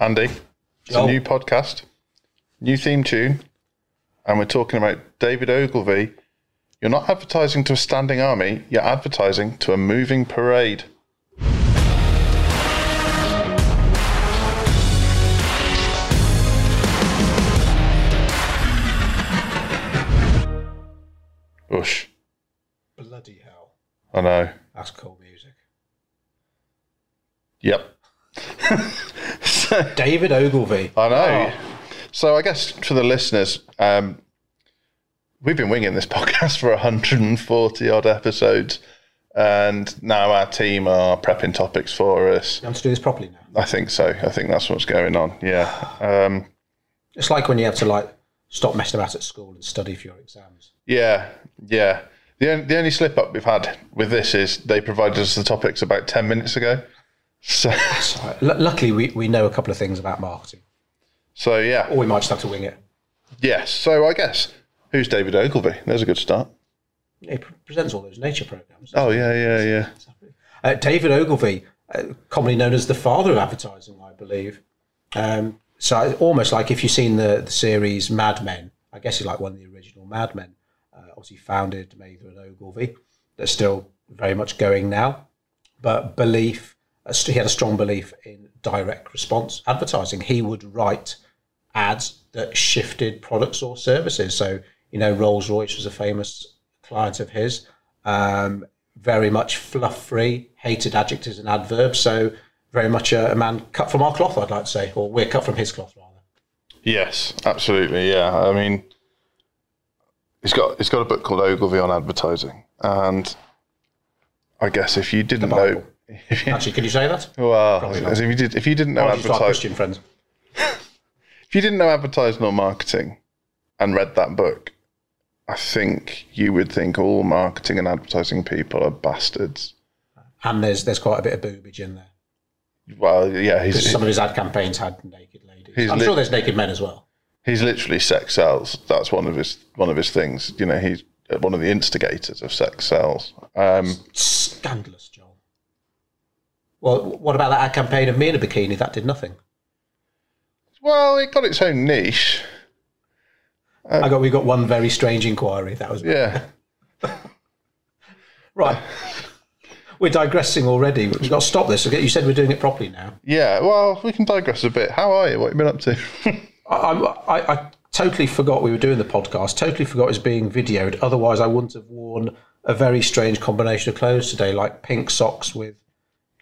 Andy, it's a new podcast, new theme tune, and we're talking about David Ogilvy. You're not advertising to a standing army, you're advertising to a moving parade. Ush, Bloody hell. I know. That's cool music. Yep. David Ogilvy. I know. Oh. So I guess for the listeners, um, we've been winging this podcast for 140 odd episodes, and now our team are prepping topics for us. You have to do this properly now. I think so. I think that's what's going on. Yeah. Um, It's like when you have to like stop messing about at school and study for your exams. yeah. Yeah. The only, the only slip up we've had with this is they provided us the topics about 10 minutes ago. So, luckily, we, we know a couple of things about marketing, so yeah. or we might just have to wing it. Yes. So I guess who's David Ogilvy? There's a good start. He pre- presents all those nature programs. Oh, yeah, yeah, yeah. Uh, David Ogilvy, uh, commonly known as the father of advertising, I believe. Um, so almost like if you've seen the, the series Mad Men, I guess he's like one of the original Mad Men. Uh, obviously founded Mather and Ogilvy. They're still very much going now. But belief, he had a strong belief in direct response advertising. He would write ads that shifted products or services. So, you know, Rolls Royce was a famous client of his. Um, very much fluff free, hated adjectives and adverbs. So, very much a, a man cut from our cloth, I'd like to say, or we're cut from his cloth, rather. Yes, absolutely. Yeah, I mean, he's got he's got a book called Ogilvy on advertising, and I guess if you didn't know, Bible. if you, Actually, can you say that? well, as if you did, if you didn't know advertising, Christian friends. if you didn't know advertising or marketing, and read that book, I think you would think all marketing and advertising people are bastards. And there's there's quite a bit of boobage in there. Well, yeah, he's Some of his ad campaigns had naked ladies. I'm lit- sure there's naked men as well. he's literally sex sells. That's one of his one of his things. You know, he's one of the instigators of sex sells. Um, Scandalous, Joel. Well, what about that ad campaign of me in a bikini? That did nothing. well, it got its own niche. I got we got one very strange inquiry. That was Yeah. right. We're digressing already. We've got to stop this. You said we're doing it properly now. Yeah, well, we can digress a bit. How are you? What have you been up to? I, I, I, I totally forgot we were doing the podcast. Totally forgot it was being videoed. Otherwise, I wouldn't have worn a very strange combination of clothes today, like pink socks with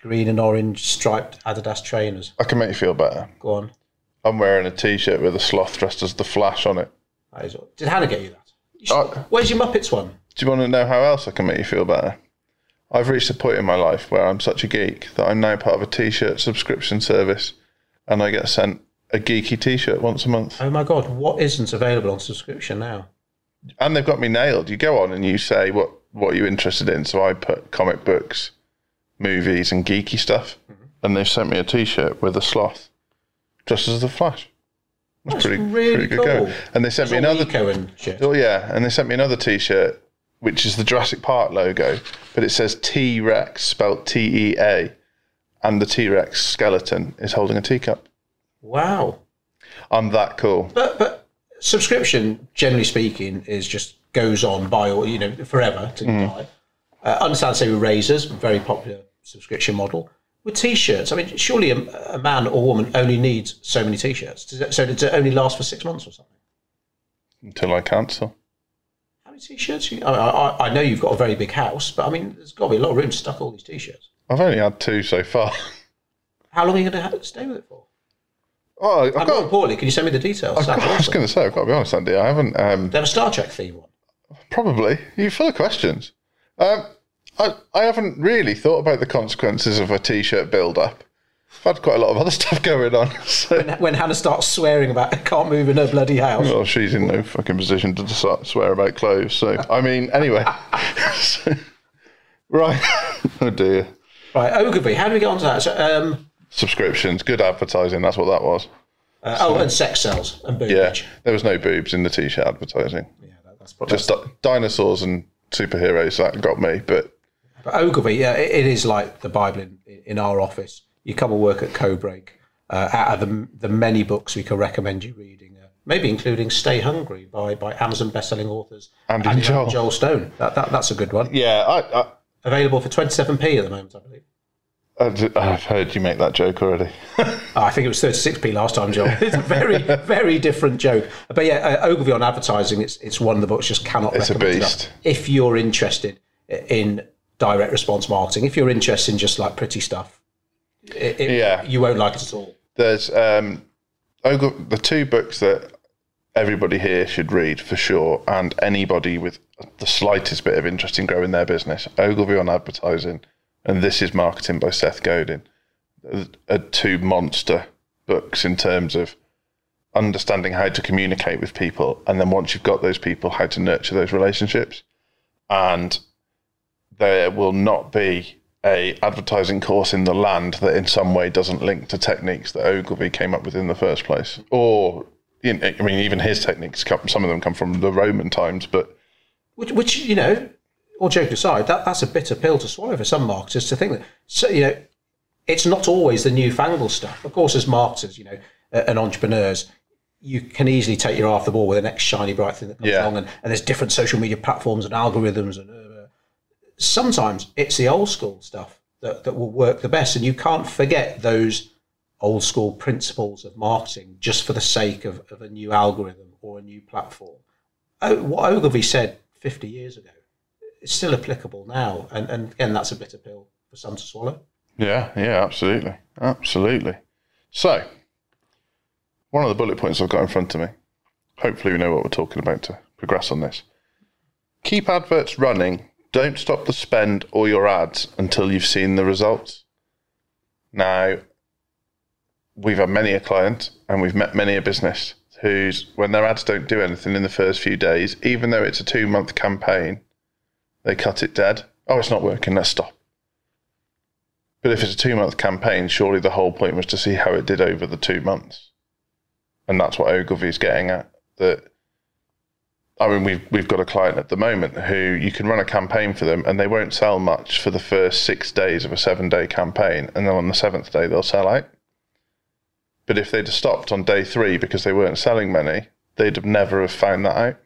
green and orange striped Adidas trainers. I can make you feel better. Go on. I'm wearing a t-shirt with a sloth dressed as the Flash on it. That is, did Hannah get you that? You should- Oh. Where's your Muppets one? Do you want to know how else I can make you feel better? I've reached a point in my life where I'm such a geek that I'm now part of a t-shirt subscription service, and I get sent a geeky t-shirt once a month. Oh my God, what isn't available on subscription now? And they've got me nailed. You go on and you say what what you're interested in. So I put comic books, movies, and geeky stuff, and they've sent me a t-shirt with a sloth, just as the Flash. That's really cool. going. And they sent me another. Eco and shit. Oh yeah, and they sent me another T-shirt, which is the Jurassic Park logo, but it says T Rex spelled T E A, and the T Rex skeleton is holding a teacup. Wow. I'm that cool. But but subscription, generally speaking, is just goes on by or you know forever to Mm. buy. Uh, understand, say with razors, very popular subscription model. With t-shirts, I mean, surely a, a man or woman only needs so many t-shirts. Does it, so does it only last for six months or something? Until I cancel. How many t-shirts? You, I, I, I know you've got a very big house, but I mean, there's got to be a lot of room to stuff all these t-shirts. I've only had two so far. How long are you going to stay with it for? Oh, I've And more got. importantly, can you send me the details? That'd I was going to say, I've got to be honest, Andy. I haven't. Um, They have a Star Trek theme one. probably. You're full of questions. Um, I, I haven't really thought about the consequences of a T-shirt build-up. I've had quite a lot of other stuff going on. So. When Hannah starts swearing about I can't move in her bloody house. Well, she's in no fucking position to deci- swear about clothes. So, I mean, anyway. So- right. oh dear. Right, Ogilvy, how do we get onto that? So, um, Subscriptions, good advertising. That's what that was. uh, oh, and sex sells and Yeah. There was no boobs in the t-shirt advertising. Yeah, that, that's probably. Just di- dinosaurs and superheroes. That got me. But But Ogilvy, yeah, it, it is like the Bible in, in our office. You come and work at Codebreak, uh, out of the, the many books we can recommend you reading, uh, maybe including Stay Hungry by, by Amazon bestselling authors Andy and Joel. Joel Stone. That, that, that's a good one. Yeah, I, I, Available for 27p at the moment, I believe. I've I've heard you make that joke already. Oh, I think it was 36p last time, Joel. It's a very, very different joke. But yeah, uh, Ogilvy on advertising, it's, it's one of the books just cannot It's a recommend enough. beast. If you're interested in direct response marketing, if you're interested in just like pretty stuff, it, it- Yeah. you won't like it at all. There's um, Ogle, the two books that everybody here should read for sure, and anybody with the slightest bit of interest in growing their business. Ogilvy on advertising, and This is Marketing by Seth Godin. Are two monster books in terms of understanding how to communicate with people, and then once you've got those people, how to nurture those relationships. And there will not be a advertising course in the land that in some way doesn't link to techniques that Ogilvy came up with in the first place. Or, you know, I mean, even his techniques, come, some of them come from the Roman times, but Which, which you know, all joking aside, that, that's a bitter pill to swallow for some marketers to think that, so, you know, it's not always the newfangled stuff. Of course, as marketers, you know, uh, and entrepreneurs, you can easily take your eye off the ball with the next shiny bright thing that comes Yeah. along, and, and there's different social media platforms and algorithms, and uh, sometimes it's the old school stuff that, that will work the best, and you can't forget those old school principles of marketing just for the sake of, of a new algorithm or a new platform. Oh, what Ogilvy said 50 years ago is still applicable now, and, and again, that's a bitter pill for some to swallow. yeah, yeah, absolutely. Absolutely. So, one of the bullet points I've got in front of me, hopefully we know what we're talking about to progress on this. Keep adverts running. Don't stop the spend or your ads until you've seen the results. Now, we've had many a client and we've met many a business whose, when their ads don't do anything in the first few days, even though it's a two month campaign, they cut it dead. Oh, it's not working, let's stop. But if it's a two month campaign, surely the whole point was to see how it did over the two months. And that's what Ogilvy's getting at. That I mean, we've we've got a client at the moment who you can run a campaign for them, and they won't sell much for the first six days of a seven day campaign, and then on the seventh day they'll sell out. But if they'd have stopped on day three because they weren't selling many, they'd have never have found that out.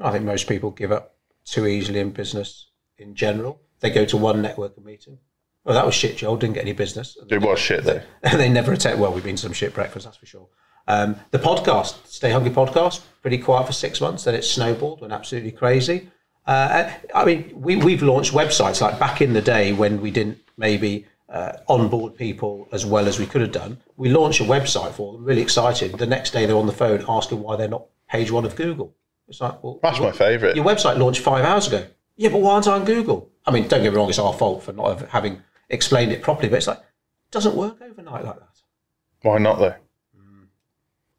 I think most people give up too easily in business in general. They go to one networking meeting. Oh, that was shit, Joel. Didn't get any business. It was shit though. And they never attend. Well, we've been to some shit breakfast, that's for sure. Um, the podcast, Stay Hungry podcast, pretty quiet for six months. Then it snowballed, went absolutely crazy. Uh, I mean, we, we've launched websites like back in the day when we didn't maybe uh, onboard people as well as we could have done. We launched a website for them, really excited. The next day they're on the phone asking why they're not page one of Google. It's like, well, That's my favourite. your website launched five hours ago. Yeah, but why aren't I on Google? I mean, don't get me wrong, it's our fault for not having explained it properly, but it's like, it doesn't work overnight like that. Why not though?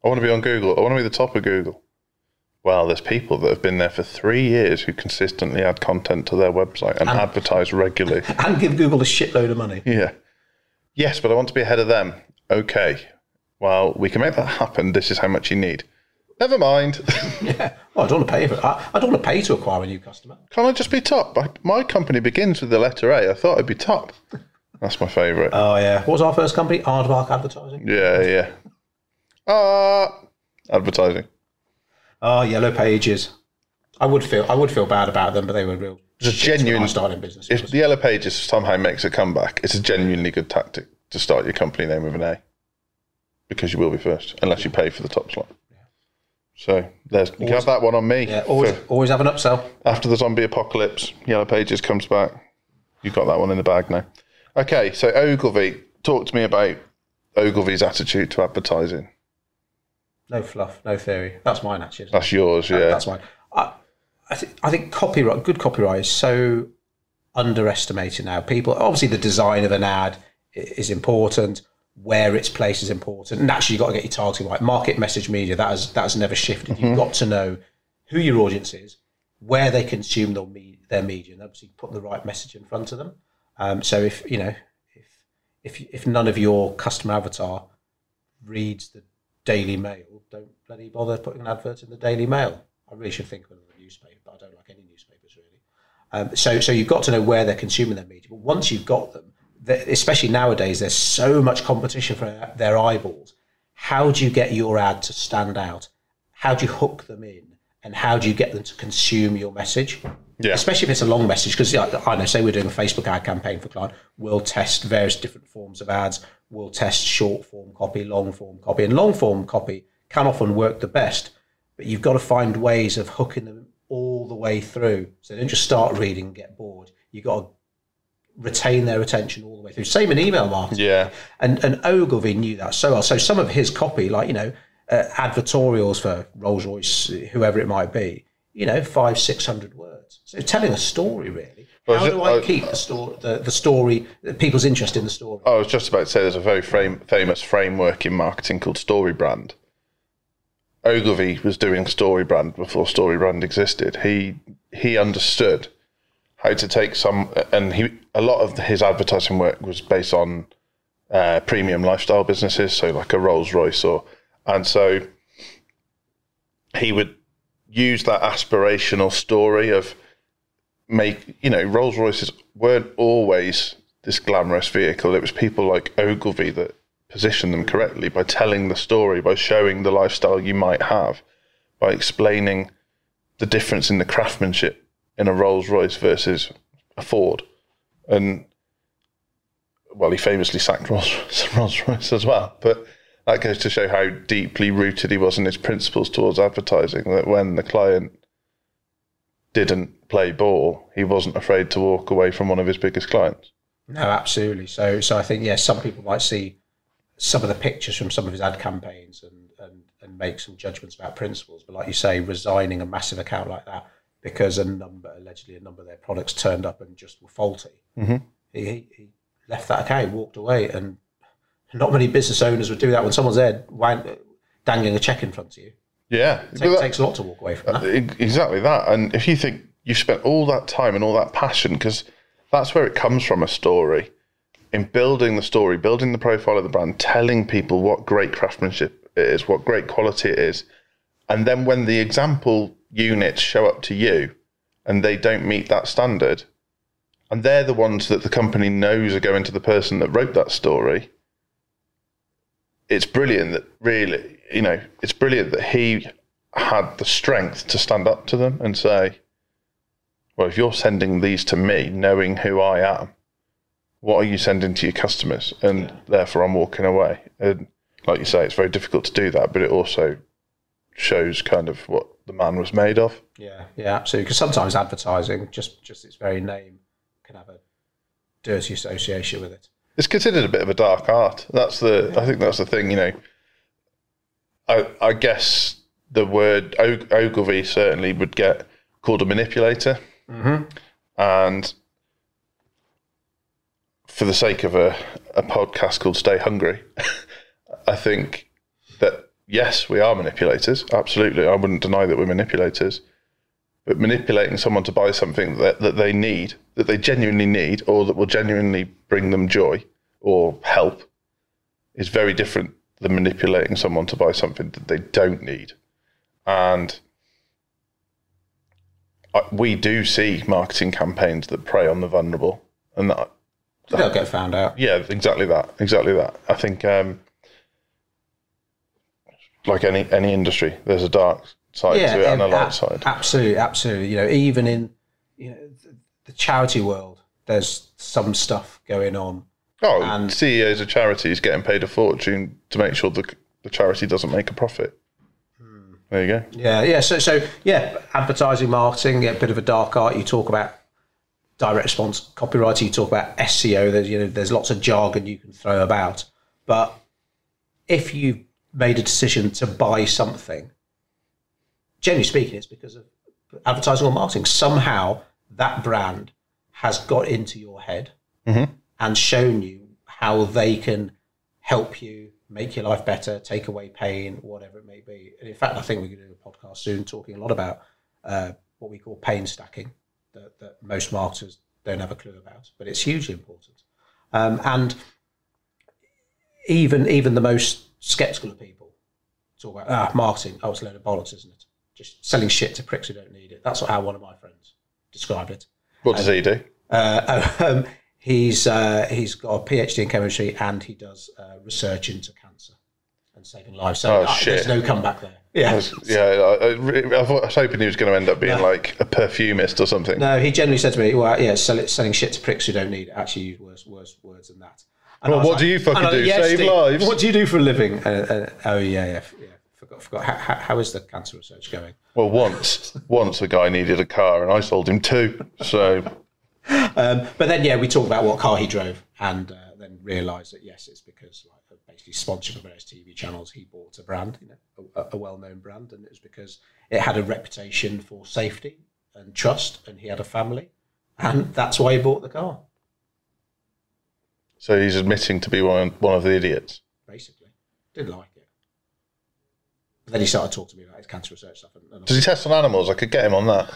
I want to be on Google. I want to be the top of Google. Well, there's people that have been there for three years who consistently add content to their website and advertise regularly. And give Google a shitload of money. yeah. Yes, but I want to be ahead of them. Okay. Well, we can make that happen. This is how much you need. Never mind. Yeah. Well, I don't want to pay for it. I, I don't want to pay to acquire a new customer. Can I just be top? I, my company begins with the letter A. I thought I'd be top. That's my favourite. Oh, yeah. What was our first company? Aardvark Advertising. yeah, yeah. Ah, advertising. Oh, Yellow Pages. I would feel I would feel bad about them, but they were real. It's a genuine- in business. If the Yellow Pages somehow makes a comeback, it's a genuinely good tactic to start your company name with an A, because you will be first, unless you pay for the top slot. So there's you can have that one on me. yeah, always, for- always have an upsell. after the zombie apocalypse, Yellow Pages comes back. You've got that one in the bag now. Okay, so Ogilvy, talk to me about Ogilvy's attitude to advertising. No fluff, no theory. That's mine, actually. That's yours, yeah. That's mine. I, I, th- I think copyright, good copyright is so underestimated now. People, obviously, the design of an ad is important, where it's placed is important. Naturally, you've got to get your targeting right. Market message media, that has, that has never shifted. You've got to know who your audience is, where they consume their, me- their media, and obviously put the right message in front of them. Um, so if, you know, if, if, if none of your customer avatar reads the Daily Mail, don't bloody bother putting an advert in the Daily Mail. I really should think of another newspaper, but I don't like any newspapers really. Um, so, so you've got to know where they're consuming their media. But once you've got them, especially nowadays, there's so much competition for their eyeballs. How do you get your ad to stand out? How do you hook them in? And how do you get them to consume your message? Yeah. Especially if it's a long message, because I know, say we're doing a Facebook ad campaign for a client, we'll test various different forms of ads. We'll test short form copy, long form copy, and long form copy can often work the best. But you've got to find ways of hooking them all the way through. So they don't just start reading and get bored. You've got to retain their attention all the way through. Same in email marketing. Yeah. And and Ogilvy knew that so well. So some of his copy, like you know, uh, advertorials for Rolls Royce, whoever it might be, you know, five six hundred words. So telling a story really. Well, How do it- I uh, keep the story, the, the story, people's interest in the story? I was just about to say there's a very frame, famous framework in marketing called story brand. Ogilvy was doing story brand before story brand existed. He he understood how to take some, and he a lot of his advertising work was based on uh, premium lifestyle businesses, so like a Rolls Royce or, and so he would use that aspirational story of make you know Rolls Royces weren't always this glamorous vehicle. It was people like Ogilvy that positioned them correctly by telling the story, by showing the lifestyle you might have, by explaining the difference in the craftsmanship in a Rolls Royce versus a Ford, and well, he famously sacked Rolls Royce as well, but. That goes to show how deeply rooted he was in his principles towards advertising. That when the client didn't play ball, he wasn't afraid to walk away from one of his biggest clients. No, absolutely. So, so I think yes, some people might see some of the pictures from some of his ad campaigns and and, and make some judgments about principles. But like you say, resigning a massive account like that because a number, allegedly a number of their products turned up and just were faulty. Mm-hmm. He, he left that account, walked away, and not many business owners would do that when someone's there dangling a check in front of you. Yeah, It that- takes a lot to walk away from uh, that. e- exactly that. And if you think you've spent all that time and all that passion, because that's where it comes from a story, in building the story, building the profile of the brand, telling people what great craftsmanship it is, what great quality it is. And then when the example units show up to you and they don't meet that standard, and they're the ones that the company knows are going to the person that wrote that story, it's brilliant that really, you know, it's brilliant that he had the strength to stand up to them and say, well, if you're sending these to me, knowing who I am, what are you sending to your customers? And therefore, I'm walking away. And like you say, it's very difficult to do that, but it also shows kind of what the man was made of. Yeah, yeah, absolutely. Because sometimes advertising, just just its very name, can have a dirty association with it. It's considered a bit of a dark art. That's the. I think that's the thing. You know, I I guess the word Og- Ogilvy certainly would get called a manipulator, Mm-hmm. and for the sake of a, a podcast called Stay Hungry, I think that yes, we are manipulators. Absolutely, I wouldn't deny that we're manipulators. But manipulating someone to buy something that, that they need, that they genuinely need, or that will genuinely bring them joy or help, is very different than manipulating someone to buy something that they don't need. And I- we do see marketing campaigns that prey on the vulnerable, and that They'll get found out. yeah, exactly that. Exactly that. I think, um, like any any industry, there's a dark side to it and a light side. Absolutely, absolutely. You know, even in you know the, the charity world, there's some stuff going on. Oh, and- CEOs of charities getting paid a fortune to make sure the the charity doesn't make a profit. Hmm. There you go. Yeah, yeah. So, so yeah, advertising, marketing, yeah, a bit of a dark art. You talk about direct response copywriting. You talk about SEO. There's you know there's lots of jargon you can throw about. But if you made a decision to buy something, generally speaking, it's because of advertising or marketing. Somehow that brand has got into your head and shown you how they can help you make your life better, take away pain, whatever it may be. And in fact, I think we're going to do a podcast soon talking a lot about uh, what we call pain stacking that, that most marketers don't have a clue about, but it's hugely important. Um, and even even the most skeptical of people talk about ah marketing. Oh, it's a load of bollocks, isn't it? Just selling shit to pricks who don't need it. That's how one of my friends described it. What does he do? Uh, um, He's uh, he's got a PhD in chemistry and he does uh, research into cancer and saving lives. So Oh, uh, there's shit. no comeback there. Yeah. Yeah, I, I, re- I thought- I was hoping he was going to end up being like a perfumist or something. No, he generally said to me, "Well, yeah, sell it, selling shit to pricks who don't need it." Actually, use worse, worse words than that. And Well, I was what do you fucking and I- do? Save Steve, lives? What do you do for a living? Uh, uh, oh yeah, yeah, yeah. Forgot, forgot. How, how, how is the cancer research going? Well, once, once a guy needed a car and I sold him two. So Um, but then, yeah, we talked about what car he drove, and uh, then realised that yes, it's because like basically sponsorship of various TV channels, he bought a brand, you know, a, a well-known brand, and it was because it had a reputation for safety and trust, and he had a family, and that's why he bought the car, so he's admitting to be one, one of the idiots. basically. Didn't. But then he started talking to me about his cancer research stuff, and, and Does he test on animals? I could get him on that.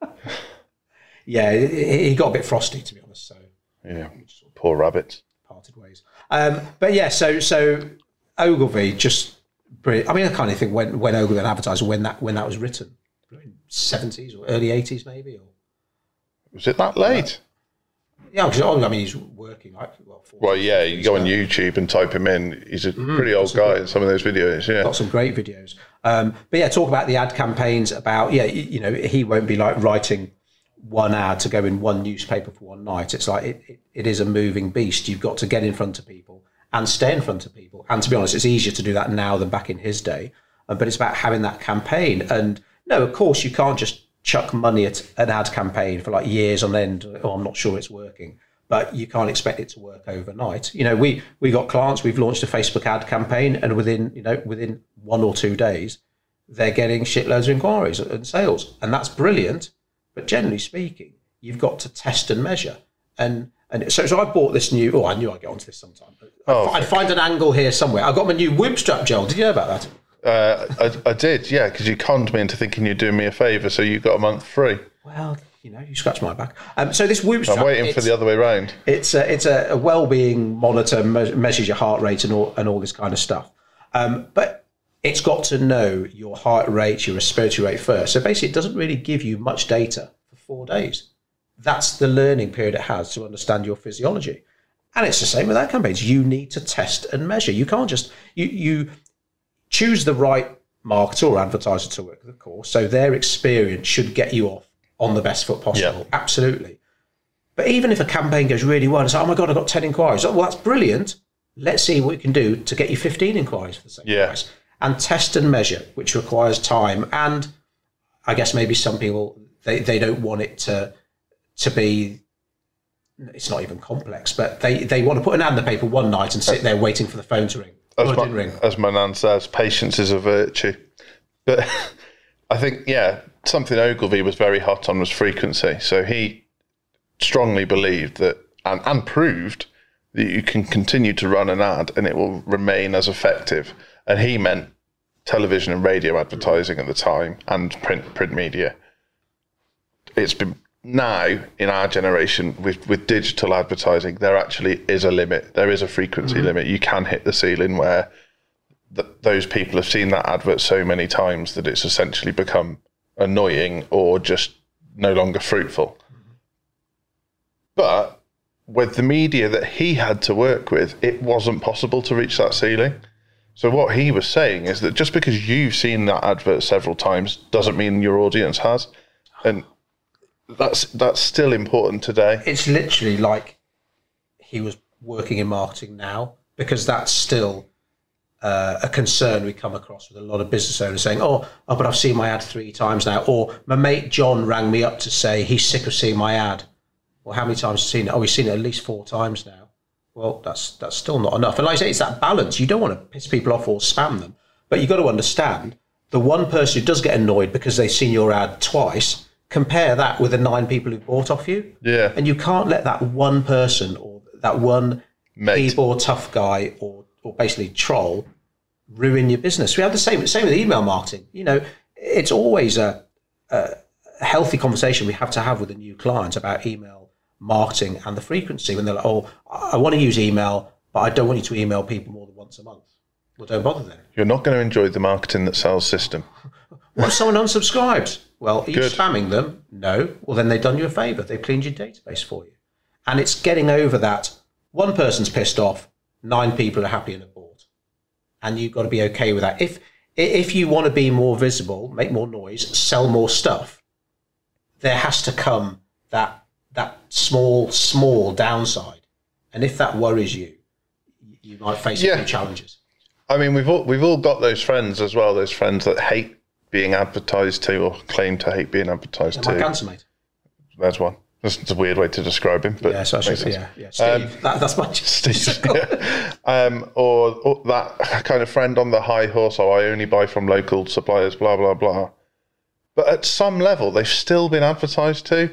yeah, he got a bit frosty to be honest. So Yeah. Poor rabbit. parted ways. Um, but yeah, so so Ogilvy just. brilliant. I mean, I kind of think when when Ogilvy advertised when that when that was written, seventies or early eighties maybe, or Was it that late? Yeah. Because I mean, he's working like well. 40, Well, yeah, you go on YouTube and type him in. He's a pretty old guy in some of those videos. Yeah. got some great videos. Um, but yeah, talk about the ad campaigns. About yeah, you, you know, he won't be like writing one ad to go in one newspaper for one night. It's like it, it, it is a moving beast. You've got to get in front of people and stay in front of people. And to be honest, it's easier to do that now than back in his day. Uh, but it's about having that campaign. And no, of course, you can't just chuck money at an ad campaign for like years on end. Oh, I'm not sure it's working. But you can't expect it to work overnight. You know, we we got clients. We've launched a Facebook ad campaign, and within you know within one or two days, they're getting shitloads of inquiries and sales, and that's brilliant. But generally speaking, you've got to test and measure. And and so, so I bought this new. Oh, I knew I'd get onto this sometime. But Oh, I'd find an angle here somewhere. I got my new whoop strap Joel. Did you know about that? Uh, I, I did, yeah, because you conned me into thinking you're doing me a favour, so you got a month free. Well, you know, you scratch my back. Um, so this whoop. I'm waiting for the other way round. It's a, it's a, a well-being monitor, me- measures your heart rate and all and all this kind of stuff. Um, but it's got to know your heart rate, your respiratory rate first. So basically, it doesn't really give you much data for four days. That's the learning period it has to understand your physiology. And it's the same with ad campaigns. You need to test and measure. You can't just you you choose the right marketer or advertiser to work with, of course. So their experience should get you off on the best foot possible. Yeah. Absolutely. But even if a campaign goes really well, it's like, oh my God, I've got 10 inquiries. Oh, well, that's brilliant. Let's see what we can do to get you 15 inquiries for the same Yeah. price. And test and measure, which requires time. And I guess maybe some people, they, they don't want it to, to be, it's not even complex, but they, they want to put an ad in the paper one night and sit there waiting for the phone to ring. As Oh, my, as my nan says, patience is a virtue. But I think, yeah, something Ogilvy was very hot on was frequency. So he strongly believed that, and, and proved that you can continue to run an ad and it will remain as effective. And he meant television and radio advertising at the time and print print media. It's been now in our generation with with digital advertising, there actually is a limit. There is a frequency mm-hmm. limit. You can hit the ceiling where th- those people have seen that advert so many times that it's essentially become annoying or just no longer fruitful. Mm-hmm. But with the media that he had to work with, it wasn't possible to reach that ceiling. So what he was saying is that just because you've seen that advert several times doesn't mean your audience has, and that's that's still important today. it's literally like he was working in marketing now because that's still uh, a concern we come across with a lot of business owners saying, "Oh, oh, but I've seen my ad three times now," or my mate John rang me up to say he's sick of seeing my ad. Well, how many times have you seen it? Oh, he's seen it at least four times now. Well, that's that's still not enough. And like I say, it's that balance. You don't want to piss people off or spam them, but you've got to understand the one person who does get annoyed because they've seen your ad twice. Compare that with the nine people who bought off you. Yeah, And you can't let that one person or that one Mate. keyboard tough guy or, or basically troll ruin your business. We have the same same with email marketing. You know, it's always a, a healthy conversation we have to have with a new client about email marketing and the frequency when they're like, oh, I want to use email, but I don't want you to email people more than once a month. Well, don't bother then. you're not going to enjoy the marketing that sells system. What if someone unsubscribes? Well, are you Good. spamming them? No. Well, then they've done you a favour. They've cleaned your database for you. and it's getting over that. One person's pissed off, nine people are happy and bought, and you've got to be okay with that. If if you want to be more visible, make more noise, sell more stuff, there has to come that that small small downside, and if that worries you, you might face a few challenges. I mean, we've all we've all got those friends as well. Those friends that hate being advertised to or claim to hate being advertised My to. cancer mate. There's one. That's a weird way to describe him, but Yeah, so I should, yeah, yeah. Steve, that, that's my Steve, yeah. um, or, or that kind of friend on the high horse. Oh, I only buy from local suppliers. Blah blah blah. But at some level, they've still been advertised to.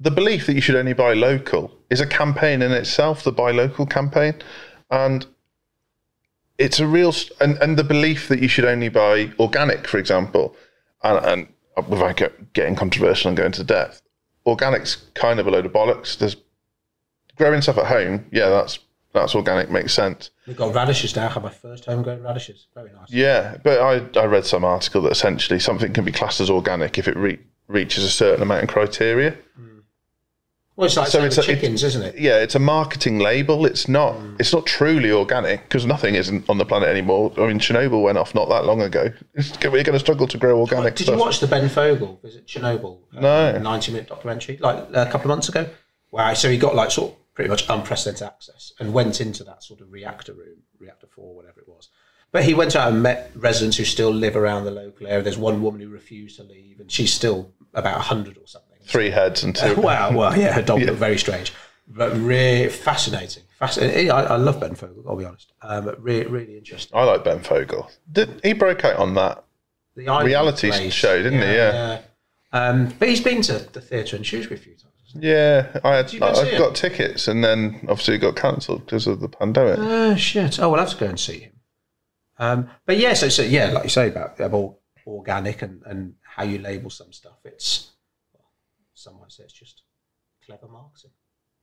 The belief that you should only buy local is a campaign in itself. The buy local campaign, and it's a real st- and, and the belief that you should only buy organic, for example, and, and uh, without get, getting controversial and going to depth, organic's kind of a load of bollocks. There's growing stuff at home. Yeah, that's that's organic, makes sense. We've got radishes now. I have my first homegrown radishes. Very nice. Yeah, but I I read some article that essentially something can be classed as organic if it re- reaches a certain amount of criteria. Hmm. Well, it's like So it's a- chickens, isn't it? Yeah, it's a marketing label. It's not. It's not truly organic because nothing isn't on the planet anymore. I mean, Chernobyl went off not that long ago. It's, we're going to struggle to grow organic Did stuff. you watch the Ben Fogle visit Chernobyl? uh, No. 90 minute documentary, like a couple of months ago. Wow. So he got like sort of pretty much unprecedented access and went into that sort of reactor room, reactor four, whatever it was. But he went out and met residents who still live around the local area. There's one woman who refused to leave, and she's still about 100 or something. Three heads and two. Wow, well, yeah, her dog looked very strange, but really fascinating. Fascinating. I, I love Ben Fogle, I'll be honest. Um, but really, really interesting. I like Ben Fogle. Did he broke out on that? The Island Reality Place. show, didn't he? Yeah. yeah. Um, but he's been to the theatre in Shrewsbury a few times. Yeah, I had. you go I, see I it? got tickets and then obviously it got cancelled because of the pandemic. Oh shit! Oh, we'll have to go and see him. Um, but yeah, so, so yeah, like you say about about organic and, and how you label some stuff. It's some might say it's just clever marketing.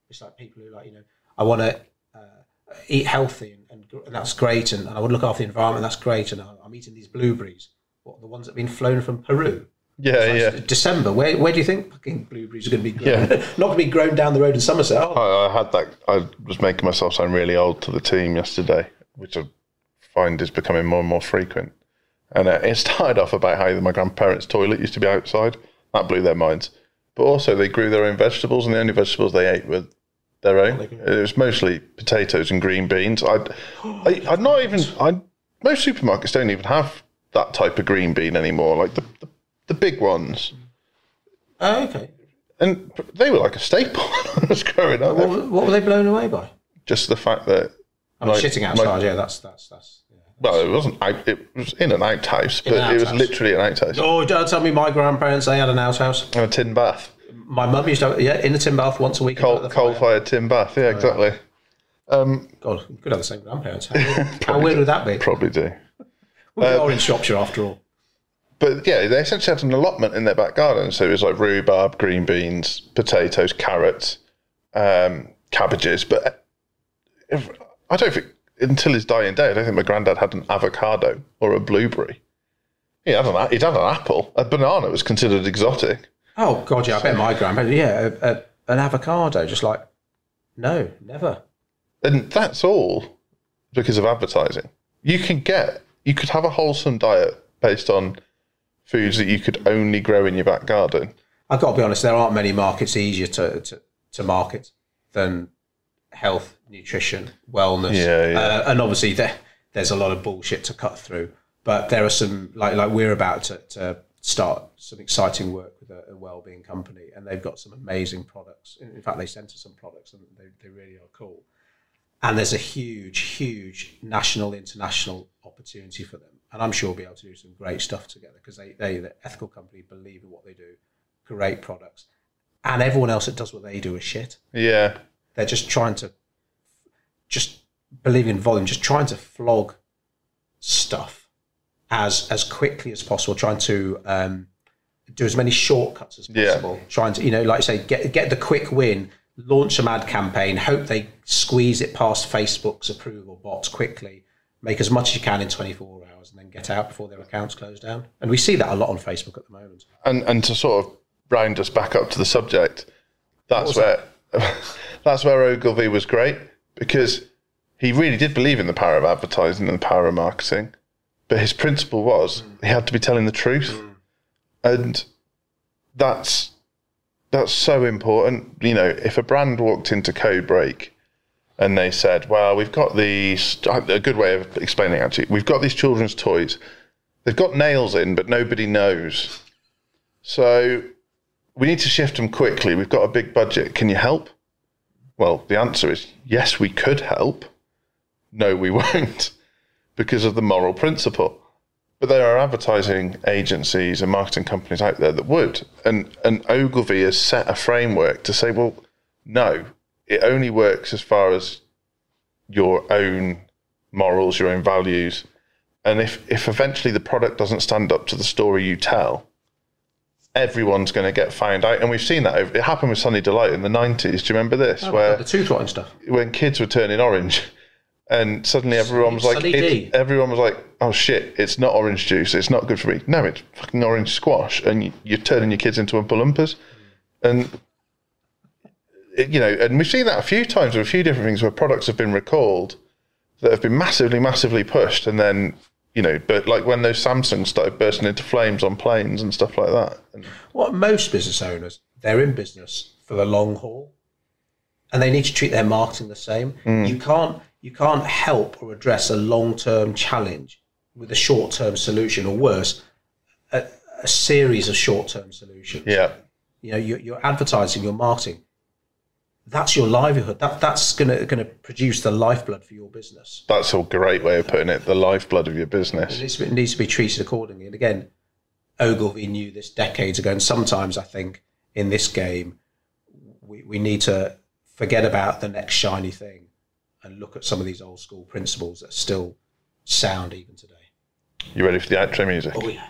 It's like people who like you know I want to uh, eat healthy and, and, and that's great, and, and I want to look after the environment. That's great, and I'm eating these blueberries. What the ones that have been flown from Peru? Yeah, yeah. December. Where where do you think fucking blueberries are going to be grown? Yeah. Not going to be grown down the road in Somerset. I, I had that. I was making myself sound really old to the team yesterday, which I find is becoming more and more frequent. And uh, it started off about how my grandparents' toilet used to be outside. That blew their minds. But also, they grew their own vegetables, and the only vegetables they ate were their own. It was mostly potatoes and green beans. I'd, I, I'd not even. I most supermarkets don't even have that type of green bean anymore. Like the the, the big ones. Oh, okay. And they were like a staple when I was growing up. What, were- what were they blown away by? Just the fact that I'm Like- shitting outside. yeah, that's that's that's. Yeah. Well, it wasn't. It was in an outhouse, but an it was literally an outhouse. Oh, don't tell me my grandparents they had an outhouse. And a tin bath, My mum used to have, yeah in a tin bath once a week. coal, at the coal fire. fired tin bath. Yeah, oh, exactly. Um, God, you could have the same grandparents. How weird, how weird would that be? Probably do. We uh, are in Shropshire after all. But yeah, they essentially had an allotment in their back garden. So it was like rhubarb, green beans, potatoes, carrots, um, cabbages. But uh, if, I don't think until his dying day, I don't think my granddad had an avocado or a blueberry. He had an, he'd had an apple. A banana was considered exotic. Oh God, yeah, I bet my grandparents. Yeah, a, a, an avocado, just like no, never. And that's all because of advertising. You can get, you could have a wholesome diet based on foods that you could only grow in your back garden. I've got to be honest. There aren't many markets easier to to, to market than health, nutrition, wellness. Yeah, yeah. Uh, and obviously there there's a lot of bullshit to cut through. But there are some like like we're about to, to start some exciting work with a, a well-being company, and they've got some amazing products. In in fact, they sent us some products, and they, they really are cool. And there's a huge, huge national, international opportunity for them. And I'm sure we'll be able to do some great stuff together because they, they, the ethical company, believe in what they do, great products. And everyone else that does what they do is shit. Yeah. They're just trying to, just believing in volume, just trying to flog stuff as as quickly as possible, trying to um, do as many shortcuts as Yeah. possible. Trying to, you know, like I say, get get the quick win, launch a ad campaign, hope they squeeze it past Facebook's approval bots quickly, make as much as you can in 24 hours, and then get out before their accounts close down. And we see that a lot on Facebook at the moment. And and to sort of round us back up to the subject, that's where that's where Ogilvy was great because he really did believe in the power of advertising and the power of marketing. But his principle was he had to be telling the truth. And that's that's so important. You know, if a brand walked into Codebreak and they said, "Well, we've got these," a good way of explaining it, actually, we've got these children's toys. They've got nails in, but nobody knows. So we need to shift them quickly. We've got a big budget. Can you help? Well, the answer is yes, we could help. No, we won't, because of the moral principle. But there are advertising agencies and marketing companies out there that would. And and Ogilvy has set a framework to say, well, no, it only works as far as your own morals, your own values. And if, if eventually the product doesn't stand up to the story you tell, everyone's going to get found out. And we've seen that. It happened with Sunny Delight in the 90s. Do you remember this? Oh, where the tooth rotting stuff. when kids were turning orange, and suddenly everyone was like, it- everyone was like, oh shit, it's not orange juice. It's not good for me. No, it's fucking orange squash, and you, you're turning your kids into Oompa Loompas, and it- you know, and we've seen that a few times with a few different things where products have been recalled that have been massively, massively pushed, and then. You know, but like when those Samsungs started bursting into flames on planes and stuff like that. And What most business owners, they're in business for the long haul, and they need to treat their marketing the same. Hmm. You can't you can't help or address a long term challenge with a short term solution, or worse, a, a series of short term solutions. yeah, You know, your, your advertising, your marketing, that's your livelihood. That that's gonna gonna produce the lifeblood for your business. that's a great way of putting it. The lifeblood of your It business. needs, to be, it needs to be treated accordingly. And again, Ogilvy knew this decades ago. And sometimes I think in this game, we, we need to forget about the next shiny thing and look at some of these old school principles that are still sound even today. You ready for the outro music? Oh, yeah.